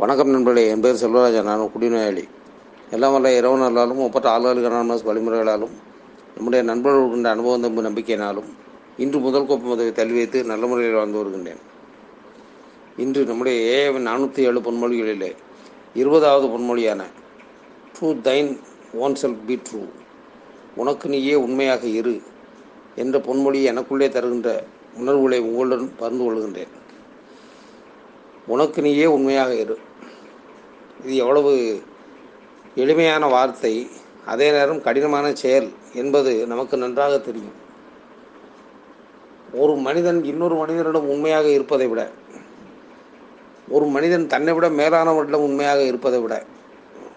வணக்கம் நண்பர்களே என் பேர் செல்வராஜன் நான் குடிநோயாளி. எல்லாம் வல்ல இரவு நல்லாலும் ஒப்பற்ற ஆளுநர்கள் அனானமஸ் வழிமுறைகளாலும் நம்முடைய நண்பர்கள் கொண்ட அனுபவம் தம்பு நம்பிக்கையினாலும் இன்று முதல் கோப்பம் உதவி தள்ளி வைத்து நல்ல முறையில் வாழ்ந்து வருகின்றேன். இன்று நம்முடைய ஏஏவின் நானூற்றி ஏழு பொன்மொழிகளிலே இருபதாவது பொன்மொழியான true thine own self be true உனக்கு நீயே உண்மையாக இரு என்ற பொன்மொழி எனக்குள்ளே தருகின்ற உணர்வுகளை உங்களுடன் பகிர்ந்து கொள்கின்றேன். உனக்கு நீயே உண்மையாக இரு. இது எவ்வளவு எளிமையான வார்த்தை அதே நேரம் கடினமான செயல் என்பது நமக்கு நன்றாக தெரியும். ஒரு மனிதன் இன்னொரு மனிதனிடம் உண்மையாக இருப்பதை விட ஒரு மனிதன் தன்னை விட மேலானவரிடம் உண்மையாக இருப்பதை விட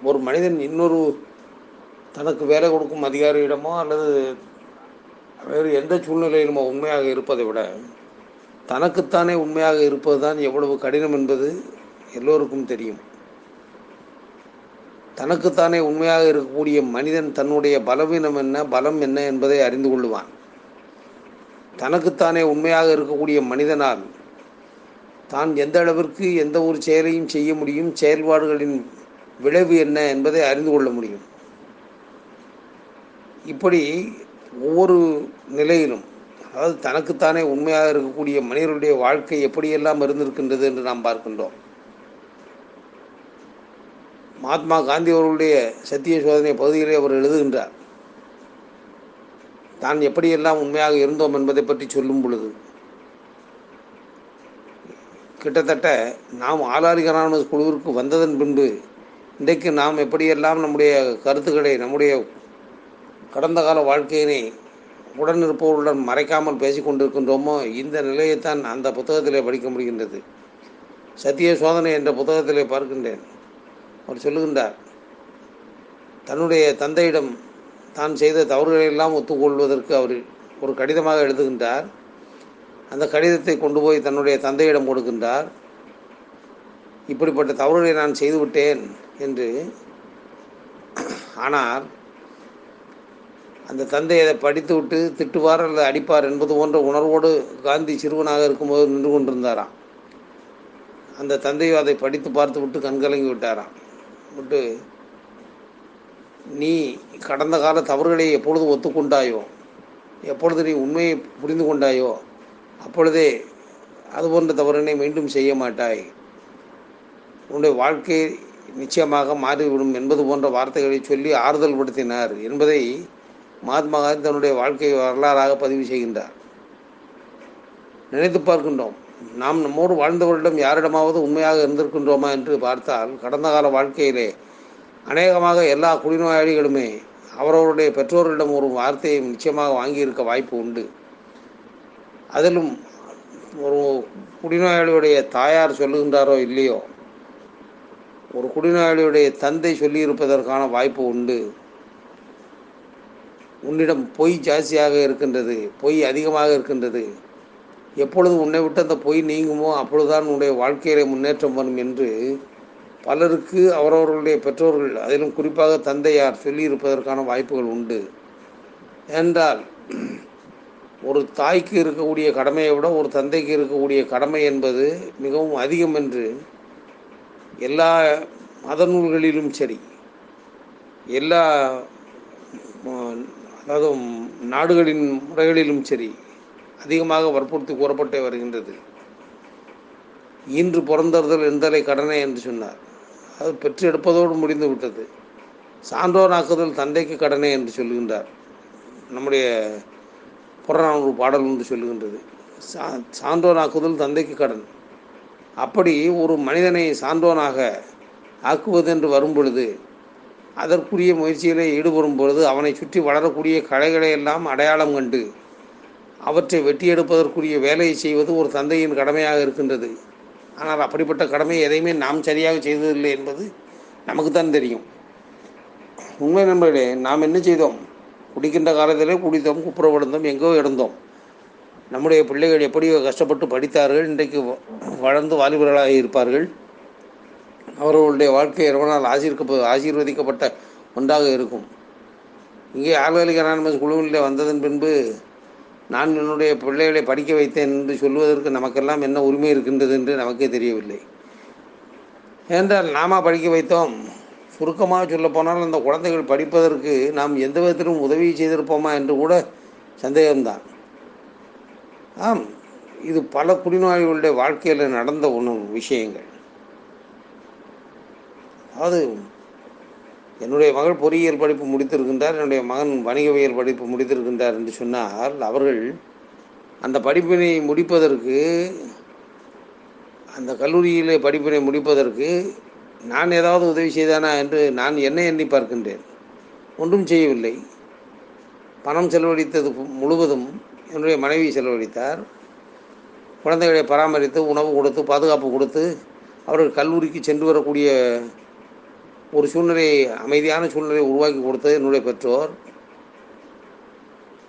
ஒரு மனிதன் இன்னொரு தனக்கு வேலை கொடுக்கும் அதிகாரியிடமோ அல்லது வேறு எந்த சூழ்நிலையிலுமோ உண்மையாக இருப்பதை விட தனக்குத்தானே உண்மையாக இருப்பது தான் எவ்வளவு கடினம் என்பது எல்லோருக்கும் தெரியும். தனக்குத்தானே உண்மையாக இருக்கக்கூடிய மனிதன் தன்னுடைய பலவீனம் என்ன பலம் என்ன என்பதை அறிந்து கொள்ளுவான். தனக்குத்தானே உண்மையாக இருக்கக்கூடிய மனிதனால் தான் எந்த அளவிற்கு எந்த ஒரு செயலையும் செய்ய முடியும் செயல்பாடுகளின் விளைவு என்ன என்பதை அறிந்து கொள்ள முடியும். இப்படி ஒவ்வொரு நிலையிலும் அதாவது தனக்குத்தானே உண்மையாக இருக்கக்கூடிய மனிதனுடைய வாழ்க்கை எப்படியெல்லாம் இருந்திருக்கின்றது என்று நாம் பார்க்கின்றோம். மகாத்மா காந்தி அவர்களுடைய சத்திய சோதனை பகுதியிலே அவர் எழுதுகின்றார். தான் எப்படியெல்லாம் உண்மையாக இருந்தோம் என்பதை பற்றி சொல்லும் பொழுது கிட்டத்தட்ட நாம் ஆளாரிகரான குழுவிற்கு வந்ததன் பின்பு இன்றைக்கு நாம் எப்படியெல்லாம் நம்முடைய கருத்துக்களை நம்முடைய கடந்த கால வாழ்க்கையினை உடன் இருப்பவர்களுடன் மறைக்காமல் பேசிக்கொண்டிருக்கின்றோமோ இந்த நிலையைத்தான் அந்த புத்தகத்திலே படிக்க முடிகின்றது. சத்திய சோதனை என்ற புத்தகத்திலே பார்க்கின்றேன். அவர் சொல்லுகின்றார் தன்னுடைய தந்தையிடம் தான் செய்த தவறுகளை எல்லாம் ஒத்துக்கொள்வதற்கு அவர் ஒரு கடிதமாக எழுதுகின்றார். அந்த கடிதத்தை கொண்டு போய் தன்னுடைய தந்தையிடம் கொடுக்கின்றார். இப்படிப்பட்ட தவறுகளை நான் செய்துவிட்டேன் என்று. ஆனால் அந்த தந்தை அதை படித்துவிட்டு திட்டுவார் அல்லது அடிப்பார் என்பது போன்ற உணர்வோடு காந்தி சிறுவனாக இருக்கும்போது நின்று கொண்டிருந்தாராம். அந்த தந்தையோ அதை படித்து பார்த்து விட்டு கண்கலங்கி விட்டாராம். விட்டு நீ கடந்த கால தவறுகளை எப்பொழுது ஒத்துக்கொண்டாயோ எப்பொழுது நீ உண்மையை புரிந்து கொண்டாயோ அப்பொழுதே அது போன்ற தவறினை மீண்டும் செய்ய மாட்டாய். உன்னுடைய வாழ்க்கை நிச்சயமாக மாறிவிடும் என்பது போன்ற வார்த்தைகளை சொல்லி ஆறுதல் படுத்தினார் என்பதை மகாத்மா காந்தி தன்னுடைய வாழ்க்கை வரலாறாக பதிவு செய்கின்றார். நினைத்து பார்க்கின்றோம். நாம் நம்மோடு வாழ்ந்தவர்களிடம் யாரிடமாவது உண்மையாக இருந்திருக்கின்றோமா என்று பார்த்தால் கடந்த கால வாழ்க்கையிலே அநேகமாக எல்லா குடிநோயாளிகளுமே அவரவருடைய பெற்றோர்களிடம் ஒரு வார்த்தையை நிச்சயமாக வாங்கியிருக்க வாய்ப்பு உண்டு. அதிலும் ஒரு குடிநோயாளியுடைய தாயார் சொல்லுகின்றாரோ இல்லையோ ஒரு குடிநோயாளியுடைய தந்தை சொல்லியிருப்பதற்கான வாய்ப்பு உண்டு. உன்னிடம் பொய் ஜாஸ்தியாக இருக்கின்றது பொய் அதிகமாக இருக்கின்றது எப்பொழுது உன்னை விட்டு அந்த பொய் நீங்குமோ அப்பொழுதுதான் உன்னுடைய வாழ்க்கையில முன்னேற்றம் வரும் என்று பலருக்கு அவரவர்களுடைய பெற்றோர்கள் அதிலும் குறிப்பாக தந்தையார் சொல்லியிருப்பதற்கான வாய்ப்புகள் உண்டு. என்றால் ஒரு தாய்க்கு இருக்கக்கூடிய கடமையை விட ஒரு தந்தைக்கு இருக்கக்கூடிய கடமை என்பது மிகவும் அதிகம் என்று எல்லா மத நூல்களிலும் சரி எல்லா அதாவது நாடுகளின் முறைகளிலும் சரி அதிகமாக வற்புறுத்தி கூறப்பட்டே வருகின்றது. இன்று பிறந்தறுதல் எந்தலை கடனை என்று சொன்னார். அது பெற்று எடுப்பதோடு முடிந்து விட்டது. சான்றோனாக்குதல் தந்தைக்கு கடனை என்று சொல்லுகின்றார். நம்முடைய புறநானூறு பாடல் என்று சொல்லுகின்றது. சா சான்றோனாக்குதல் தந்தைக்கு கடன். அப்படி ஒரு மனிதனை சான்றோனாக ஆக்குவது என்று வரும்பொழுது அதற்குரிய முயற்சிகளை ஈடுபடும் பொழுது அவனை சுற்றி வளரக்கூடிய கலைகளை எல்லாம் அடையாளம் கண்டு அவற்றை வெட்டி எடுப்பதற்குரிய வேலையை செய்வது ஒரு தந்தையின் கடமையாக இருக்கின்றது. ஆனால் அப்படிப்பட்ட கடமை எதையுமே நாம் சரியாக செய்ததில்லை என்பது நமக்குத்தான் தெரியும். உண்மை நண்பர்களே நாம் என்ன செய்தோம்? குடிக்கின்ற காலத்திலே குடித்தோம் குப்புறப்படுந்தோம் எங்கோ இடந்தோம் நம்முடைய பிள்ளைகள் எப்படியோ கஷ்டப்பட்டு படித்தார்கள் இன்றைக்கு வளர்ந்து வாலிபர்களாக இருப்பார்கள். அவர்களுடைய வாழ்க்கை இரவனால் ஆசீர்க்க ஆசீர்வதிக்கப்பட்ட ஒன்றாக இருக்கும். இங்கே ஆளுநர் அனானமஸ் குழுவிலே வந்ததன் பின்பு நான் என்னுடைய பிள்ளைகளை படிக்க வைத்தேன் என்று சொல்வதற்கு நமக்கெல்லாம் என்ன உரிமை இருக்கின்றது என்று நமக்கே தெரியவில்லை. ஏனென்றால் நாம படிக்க வைத்தோம். சுருக்கமாக சொல்லப்போனால் அந்த குழந்தைகள் படிப்பதற்கு நாம் எந்த விதத்திலும் உதவி செய்திருப்போமா என்று கூட சந்தேகம்தான். ஆம் இது பல குடிநோயாளிகளுடைய வாழ்க்கையில் நடந்த ஒன்று விஷயங்கள். அது என்னுடைய மகள் பொறியியல் படிப்பு முடித்திருக்கின்றார் என்னுடைய மகன் வணிகவியல் படிப்பு முடித்திருக்கின்றார் என்று சொன்னால் அவர்கள் அந்த படிப்பினை முடிப்பதற்கு அந்த கல்லூரியிலே படிப்பினை முடிப்பதற்கு நான் ஏதாவது உதவி செய்தானா என்று நான் என்னை எண்ணி பார்க்கின்றேன். ஒன்றும் செய்யவில்லை. பணம் செலவழித்தது முழுவதும் என்னுடைய மனைவி செலவழித்தார். குழந்தைகளை பராமரித்து உணவு கொடுத்து பாதுகாப்பு கொடுத்து அவர்கள் கல்லூரிக்கு சென்று வரக்கூடிய ஒரு சூழ்நிலையை அமைதியான சூழ்நிலையை உருவாக்கி கொடுத்தது என்னுடைய பெற்றோர்.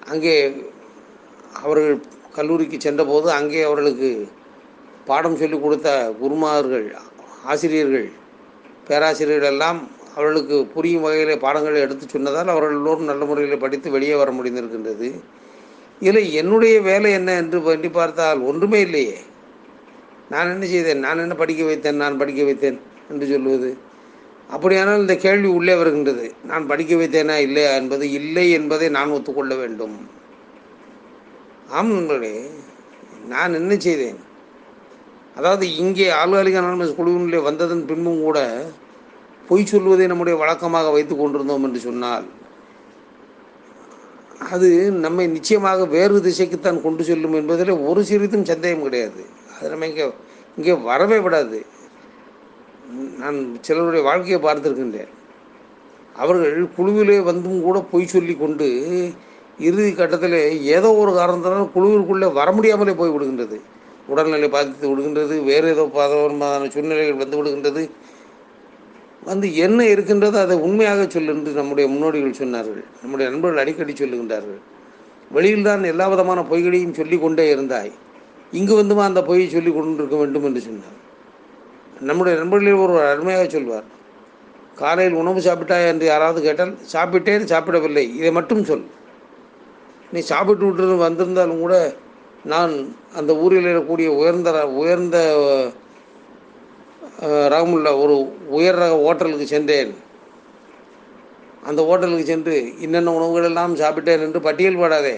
அங்கே அவர்கள் கல்லூரிக்கு சென்றபோது அங்கே அவர்களுக்கு பாடம் சொல்லிக் கொடுத்த குருமார்கள் ஆசிரியர்கள் பேராசிரியர்கள் எல்லாம் அவர்களுக்கு புரியும் வகையில் பாடங்களை எடுத்து சொன்னதால் அவர்கள் எல்லோரும் நல்ல முறையில் படித்து வெளியே வர முடிந்திருக்கின்றது. இதில் என்னுடைய வேலை என்ன என்று பண்ணி பார்த்தால் ஒன்றுமே இல்லையே. நான் என்ன செய்தேன்? நான் என்ன படிக்க வைத்தேன்? நான் படிக்க வைத்தேன் என்று சொல்வது. அப்படியானால் இந்த கேள்வி உள்ளே வருகின்றது. நான் படிக்க வைத்தேனா இல்லையா என்பது இல்லை என்பதை நான் ஒத்துக்கொள்ள வேண்டும். ஆம் நண்பர்களே நான் என்ன செய்தேன்? அதாவது இங்கே ஆளுகாலிக அனானமஸ் குழுவிலே வந்ததன் பின்பும் கூட பொய் சொல்வதை நம்முடைய வழக்கமாக வைத்து கொண்டிருந்தோம் என்று சொன்னால் அது நம்மை நிச்சயமாக வேறு திசைக்குத்தான் கொண்டு செல்லும் என்பதில் ஒரு சிறிதும் சந்தேகம் கிடையாது. அது நம்ம இங்கே இங்கே வரவே விடாது. நான் சிலருடைய வாழ்க்கையை பார்த்துருக்கின்றேன். அவர்கள் குழுவிலே வந்தும் கூட பொய் சொல்லி கொண்டு இறுதி கட்டத்தில் ஏதோ ஒரு காரணத்தினால் குழுவிற்குள்ளே வர முடியாமலே போய் விடுகின்றது. உடல்நிலை பாதித்து விடுகின்றது வேறு ஏதோ பதவியான சூழ்நிலைகள் வந்து விடுகின்றது. வந்து என்ன இருக்கின்றதோ அதை உண்மையாக சொல்லு என்று நம்முடைய முன்னோடிகள் சொன்னார்கள். நம்முடைய நண்பர்கள் அடிக்கடி சொல்லுகின்றார்கள். வெளியில் தான் எல்லா விதமான பொய்களையும் சொல்லிக்கொண்டே இருந்தாய். இங்கு வந்துமா அந்த பொய்யை சொல்லி கொண்டிருக்க வேண்டும் என்று சொன்னார். நம்முடைய நண்பர்களில் ஒரு அருமையாக சொல்வார் காலையில் உணவு சாப்பிட்டாய் என்று யாராவது கேட்டால் சாப்பிட்டேன் சாப்பிடவில்லை இதை மட்டும் சொல். நீ சாப்பிட்டு விட்டு வந்திருந்தாலும் கூட நான் அந்த ஊரில் இருக்கக்கூடிய உயர்ந்த உயர்ந்த ரகமுள்ள ஒரு உயர் ரக ஹோட்டலுக்கு சென்றேன். அந்த ஹோட்டலுக்கு சென்று இன்னென்ன உணவுகள் எல்லாம் சாப்பிட்டேன் என்று பட்டியல் போடாதே.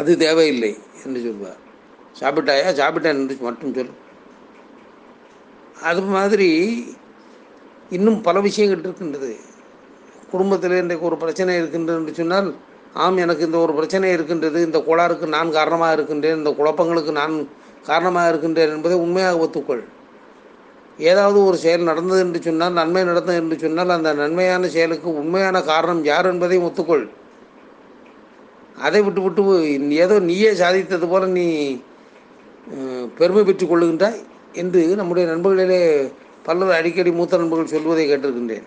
அது தேவையில்லை என்று சொல்வார். சாப்பிட்டாயா? சாப்பிட்டேன் என்று மட்டும் சொல்லு அது மாதிரி இன்னும் பல விஷயங்கள் இருக்கின்றது. குடும்பத்தில் இன்றைக்கு ஒரு பிரச்சனை இருக்கின்றது என்று சொன்னால் ஆம் எனக்கு இந்த ஒரு பிரச்சனை இருக்கின்றது இந்த கோளாறுக்கு நான் காரணமாக இருக்கின்றேன் இந்த குழப்பங்களுக்கு நான் காரணமாக இருக்கின்றேன் என்பதை உண்மையாக ஒத்துக்கொள். ஏதாவது ஒரு செயல் நடந்தது என்று சொன்னால் நன்மை நடந்தது என்று சொன்னால் அந்த நன்மையான செயலுக்கு உண்மையான காரணம் யார் என்பதையும் ஒத்துக்கொள். அதை விட்டு விட்டு ஏதோ நீயே சாதித்தது போல நீ பெருமை பெற்றுக் கொள்ளுகின்றாய் என்று நம்முடைய நண்பர்களிலே பலர் அடிக்கடி மூத்த நண்பர்கள் சொல்வதை கேட்டிருக்கின்றேன்.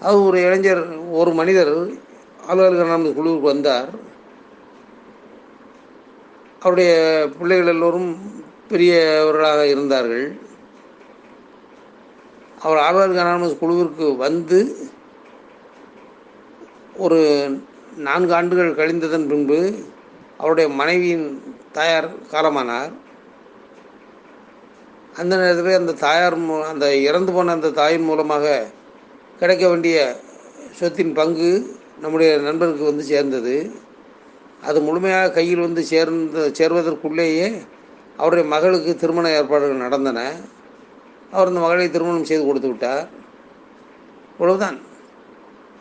அது ஒரு இளைஞர் ஒரு மனிதர் அலுவலக நமது குழுவுக்கு வந்தார். அவருடைய பிள்ளைகள் எல்லோரும் பெரியவர்களாக இருந்தார்கள். அவர் ஆழ்வார்க்கு அனானமஸ் குழுவிற்கு வந்து ஒரு நான்கு ஆண்டுகள் கழிந்ததன் பின்பு அவருடைய மனைவியின் தாயார் காலமானார். அந்த நேரத்தில் அந்த தாயார் அந்த இறந்து போன அந்த தாயின் மூலமாக கிடைக்க வேண்டிய சொத்தின் பங்கு நம்முடைய நண்பருக்கு வந்து சேர்ந்தது. அது முழுமையாக கையில் வந்து சேர்ந்து சேர்வதற்குள்ளேயே அவருடைய மகளுக்கு திருமண ஏற்பாடுகள் நடந்தன. அவர் அந்த மகளை திருமணம் செய்து கொடுத்து விட்டார். இவ்வளவுதான்.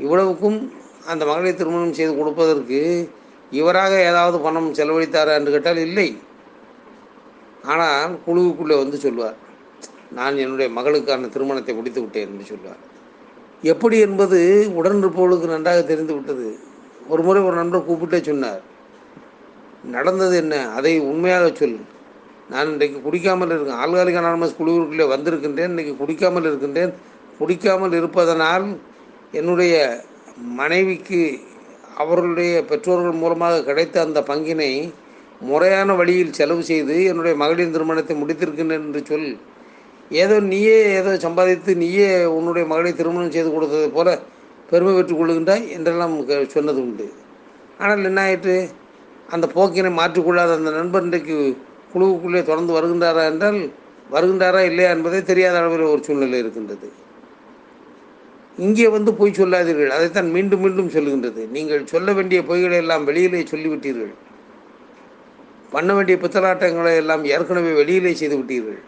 இவ்வளவுக்கும் அந்த மகளை திருமணம் செய்து கொடுப்பதற்கு இவராக ஏதாவது பணம் செலவழித்தாரா என்று கேட்டால் இல்லை. ஆனால் குழுவுக்குள்ளே வந்து சொல்வார் நான் என்னுடைய மகளுக்கான திருமணத்தை முடித்து விட்டேன் என்று சொல்வார் எப்படி என்பது உடனிருப்பவர்களுக்கு நன்றாக தெரிந்து விட்டது. ஒரு முறை ஒரு நண்பர் கூப்பிட்டே சொன்னார். நடந்தது என்ன? அதை உண்மையாக சொல். நான் இன்றைக்கு குடிக்காமல் இருக்கேன். ஆல்காலிக் அனானமஸ் குழுவிற்குள்ளே வந்திருக்கின்றேன். இன்றைக்கு குடிக்காமல் இருக்கின்றேன். குடிக்காமல் இருப்பதனால் என்னுடைய மனைவிக்கு அவர்களுடைய பெற்றோர்கள் மூலமாக கிடைத்த அந்த பங்கினை முறையான வழியில் செலவு செய்து என்னுடைய மகளின் திருமணத்தை முடித்திருக்கின்றேன் என்று சொல். ஏதோ நீயே ஏதோ சம்பாதித்து நீயே உன்னுடைய மகளை திருமணம் செய்து கொடுத்தது போல பெருமை பெற்றுக் கொள்ளுகின்றாய் என்றெல்லாம் சொன்னது உண்டு. ஆனால் என்ன ஆயிற்று? அந்த போக்கினை மாற்றிக்கொள்ளாத அந்த நண்பர் இன்றைக்கு குழுவுக்குள்ளே தொடர்ந்து வருகின்றாரா என்றால் வருகின்றாரா இல்லையா என்பதே தெரியாத அளவில் ஒரு சூழ்நிலை இருக்கின்றது. இங்கே வந்து பொய் சொல்லாதீர்கள். அதைத்தான் மீண்டும் மீண்டும் சொல்லுகின்றது. நீங்கள் சொல்ல வேண்டிய பொய்களை எல்லாம் வெளியிலே சொல்லிவிட்டீர்கள். பண்ண வேண்டிய பித்தலாட்டங்களை எல்லாம் ஏற்கனவே வெளியிலே செய்து விட்டீர்கள்.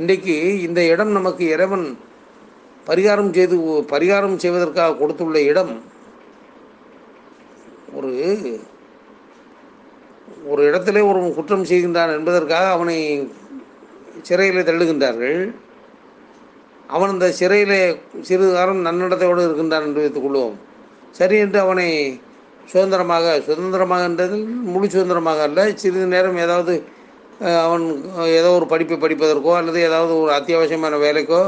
இன்றைக்கு இந்த இடம் நமக்கு இறைவன் பரிகாரம் செய்து பரிகாரம் செய்வதற்காக கொடுத்துள்ள இடம் ஒரு ஒரு இடத்திலே ஒருவன் குற்றம் செய்கின்றான் என்பதற்காக அவனை சிறையில் தள்ளுகின்றார்கள். அவன் அந்த சிறையிலே சிறிது காலம் நன்னடத்தையோடு இருக்கின்றான் என்று வைத்துக் கொள்வோம். சரி என்று அவனை சுதந்திரமாக சுதந்திரமாக என்றதில் முழு சுதந்திரமாக அல்ல. சிறிது நேரம் ஏதாவது அவன் ஏதோ ஒரு படிப்பை படிப்பதற்கோ அல்லது ஏதாவது ஒரு அத்தியாவசியமான வேலைக்கோ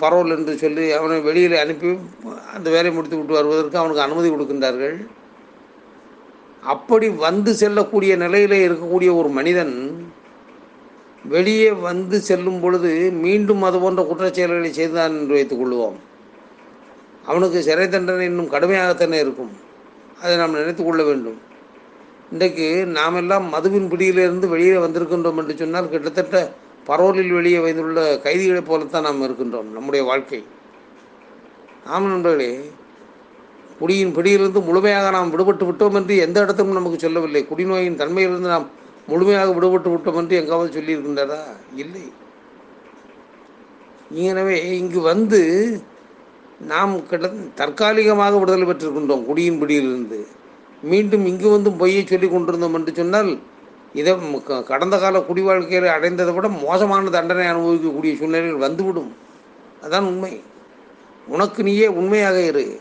பரவல் என்று சொல்லி அவனை வெளியில் அனுப்பி அந்த வேலையை முடித்து விட்டு வருவதற்கு அவனுக்கு அனுமதி கொடுக்கின்றார்கள். அப்படி வந்து செல்லக்கூடிய நிலையிலே இருக்கக்கூடிய ஒரு மனிதன் வெளியே வந்து செல்லும் பொழுது மீண்டும் அது போன்ற குற்றச்செயல்களை செய்தான் என்று வைத்துக் கொள்வோம். அவனுக்கு சிறை தண்டனை இன்னும் கடுமையாகத்தானே இருக்கும். அதை நாம் நினைத்து கொள்ள வேண்டும். இன்றைக்கு நாம் எல்லாம் மதுவின் பிடியிலிருந்து வெளியே வந்திருக்கின்றோம் என்று சொன்னால் கிட்டத்தட்ட பரோலில் வெளியே வந்துள்ள கைதிகளைப் போலத்தான் நாம் இருக்கின்றோம் நம்முடைய வாழ்க்கை. ஆம் நண்பர்களே குடியின் பிடியிலிருந்து முழுமையாக நாம் விடுபட்டு விட்டோம் என்று எந்த இடத்திலும் நமக்கு சொல்லவில்லை. குடிநோயின் தன்மையிலிருந்து நாம் முழுமையாக விடுபட்டு விட்டோம் என்று எங்காவது சொல்லியிருக்கின்றதா இல்லை. எனவே இங்கு வந்து நாம் கிட்ட தற்காலிகமாக விடுதலை பெற்றிருக்கின்றோம் குடியின் பிடியிலிருந்து மீண்டும் இங்கு வந்து பொய்யை சொல்லி கொண்டிருந்தோம் என்று சொன்னால் இதை க- கடந்த கால குடி வாழ்க்கையில் அடைந்ததை விட மோசமான தண்டனை அனுபவிக்கக்கூடிய சூழ்நிலைகள் வந்துவிடும். அதான் உண்மை. உனக்கு நீயே உண்மையாக இரு.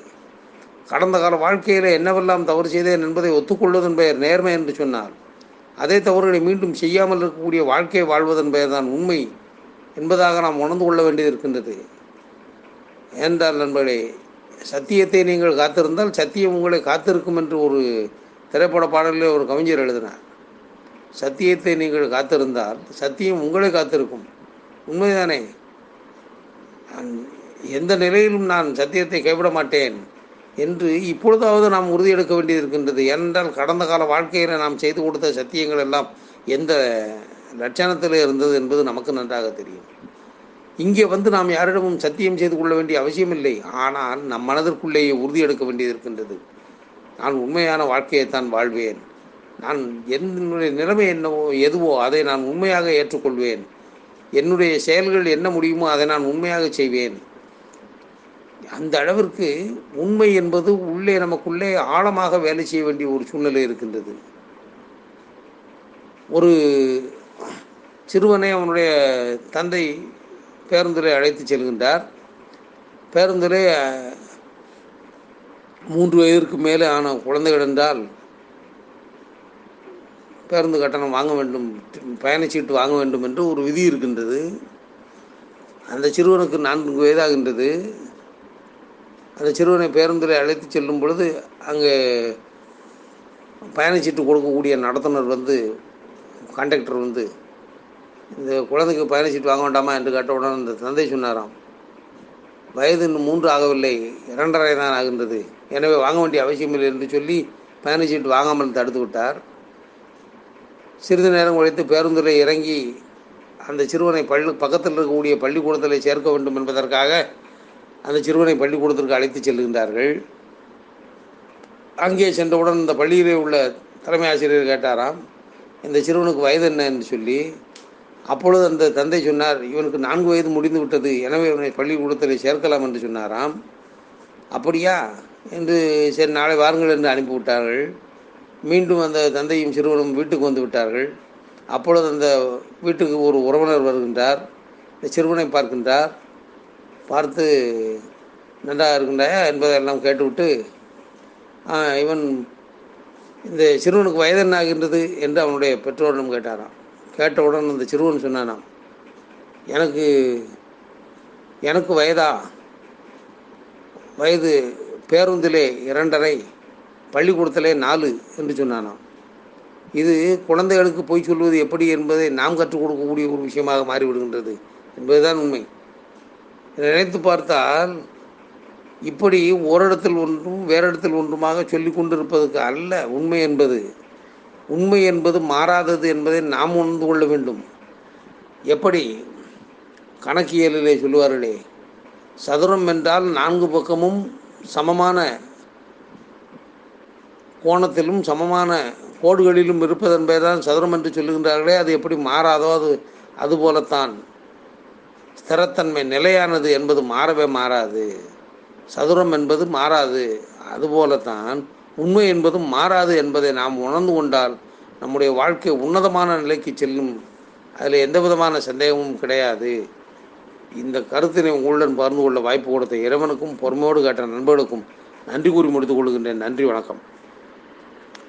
கடந்த கால வாழ்க்கையில் என்னவெல்லாம் தவறு செய்தேன் என்பதை ஒத்துக்கொள்வதன் பெயர் நேர்மை என்று சொன்னார். அதே தவறுகளை மீண்டும் செய்யாமல் இருக்கக்கூடிய வாழ்க்கையை வாழ்வதன் பெயர்தான் உண்மை என்பதாக நாம் உணர்ந்து கொள்ள வேண்டியது இருக்கின்றது. என்றால் நண்பர்களே சத்தியத்தை நீங்கள் காத்திருந்தால் சத்தியம் உங்களை காத்திருக்கும் என்று ஒரு திரைப்பட பாடலில் ஒரு கவிஞர் எழுதினார். சத்தியத்தை நீங்கள் காத்திருந்தால் சத்தியம் உங்களை காத்திருக்கும். உண்மைதானே? எந்த நிலையிலும் நான் சத்தியத்தை கைவிட மாட்டேன். என்று இப்பொழுதாவது நாம் உறுதியெடுக்க வேண்டியது இருக்கின்றது ஏனென்றால் கடந்த கால வாழ்க்கையில் நாம் செய்து கொடுத்த சத்தியங்கள் எல்லாம் எந்த லட்சணத்தில் இருந்தது என்பது நமக்கு நன்றாக தெரியும். இங்கே வந்து நாம் யாரிடமும் சத்தியம் செய்து கொள்ள வேண்டிய அவசியமில்லை. ஆனால் நம் மனதிற்குள்ளேயே உறுதியெடுக்க வேண்டியது இருக்கின்றது நான் உண்மையான வாழ்க்கையைத்தான் வாழ்வேன். நான் என்னுடைய நிலைமை என்னவோ எதுவோ அதை நான் உண்மையாக ஏற்றுக்கொள்வேன். என்னுடைய செயல்கள் என்ன முடியுமோ அதை நான் உண்மையாக செய்வேன். அந்த அளவிற்கு உண்மை என்பது உள்ளே நமக்குள்ளே ஆழமாக வேலை செய்ய வேண்டிய ஒரு சூழ்நிலை இருக்கின்றது. ஒரு சிறுவனை அவனுடைய தந்தை பேருந்தில் அழைத்து செல்கின்றார். பேருந்திலே மூன்று வயதிற்கு மேலே ஆன குழந்தைகள் என்றால் பேருந்து கட்டணம் வாங்க வேண்டும் பயணச்சீட்டு வாங்க வேண்டும் என்று ஒரு விதி இருக்கின்றது. அந்த சிறுவனுக்கு நான்கு வயதாகின்றது. அந்த சிறுவனை பேருந்தில் அழைத்து செல்லும் பொழுது அங்கே பயணச்சீட்டு கொடுக்கக்கூடிய நடத்துனர் வந்து கண்டக்டர் வந்து இந்த குழந்தைக்கு பயணச்சீட்டு வாங்க வேண்டாமா என்று கேட்டவுடன் அந்த தந்தை சொன்னாராம். வயது இன்னும் மூன்று ஆகவில்லை இரண்டரை தான் ஆகின்றது. எனவே வாங்க வேண்டிய அவசியமில்லை என்று சொல்லி பயணச்சீட்டு வாங்காமல் தடுத்து விட்டார். சிறிது நேரம் கழித்து பேருந்தில் இறங்கி அந்த சிறுவனை பள்ளி பக்கத்தில் இருக்கக்கூடிய பள்ளிக்கூடத்தில் சேர்க்க வேண்டும் என்பதற்காக அந்த சிறுவனை பள்ளிக்கூடத்திற்கு அழைத்து செல்கின்றார்கள். அங்கே சென்றவுடன் இந்த பள்ளியிலே உள்ள தலைமை ஆசிரியர் கேட்டாராம் இந்த சிறுவனுக்கு வயது என்ன? என்று சொல்லி அப்பொழுது அந்த தந்தை சொன்னார் இவனுக்கு நான்கு வயது முடிந்து விட்டது எனவே இவனை பள்ளிக்கூடத்தில் சேர்க்கலாம் என்று சொன்னாராம். அப்படியா? என்று சரி நாளை வாருங்கள் என்று அனுப்பிவிட்டார்கள். மீண்டும் அந்த தந்தையும் சிறுவனும் வீட்டுக்கு வந்து விட்டார்கள். அப்பொழுது அந்த வீட்டுக்கு ஒரு உறவினர் வருகின்றார். இந்த சிறுவனை பார்க்கின்றார். பார்த்து நன்றாக இருக்கின்றாயா என்பதெல்லாம் கேட்டுவிட்டு இவன் இந்த சிறுவனுக்கு வயது என்ன ஆகின்றது என்று அவனுடைய பெற்றோரிடம் கேட்டாராம். கேட்டவுடன் அந்த சிறுவன் சொன்னானாம் எனக்கு எனக்கு வயதா? வயது பேருந்திலே இரண்டரை பள்ளிக்கூடத்திலே நாலு என்று சொன்னானாம். இது குழந்தைகளுக்கு பொய் சொல்வது எப்படி என்பதை நாம் கற்றுக் கொடுக்கக்கூடிய ஒரு விஷயமாக மாறிவிடுகின்றது என்பதுதான் உண்மை. நினைத்து பார்த்தால் இப்படி ஓரிடத்தில் ஒன்றும் வேற இடத்தில் ஒன்றுமாக சொல்லி கொண்டிருப்பதற்கு அல்ல உண்மை என்பது. உண்மை என்பது மாறாதது என்பதை நாம் உணர்ந்து கொள்ள வேண்டும். எப்படி? கணக்கியலிலே சொல்லுவார்களே சதுரம் என்றால் நான்கு பக்கமும் சமமான கோணத்திலும் சமமான கோடுகளிலும் இருப்பதன் பெயர்தான் சதுரம் என்று சொல்லுகின்றார்களே அது எப்படி மாறாதோ அது அதுபோலத்தான் ஸ்திரத்தன்மை நிலையானது என்பது மாறவே மாறாது. சதுரம் என்பது மாறாது. அதுபோலத்தான் உண்மை என்பதும் மாறாது என்பதை நாம் உணர்ந்து கொண்டால் நம்முடைய வாழ்க்கை உன்னதமான நிலைக்கு செல்லும். அதில் எந்த விதமான சந்தேகமும் கிடையாது. இந்த கருத்தினை உங்களுடன் பகிர்ந்து கொள்ள வாய்ப்பு கொடுத்த இறைவனுக்கும் பொறுமையோடு கேட்ட நண்பர்களுக்கும் நன்றி கூறி முடித்துக் கொள்கின்றேன். நன்றி வணக்கம்.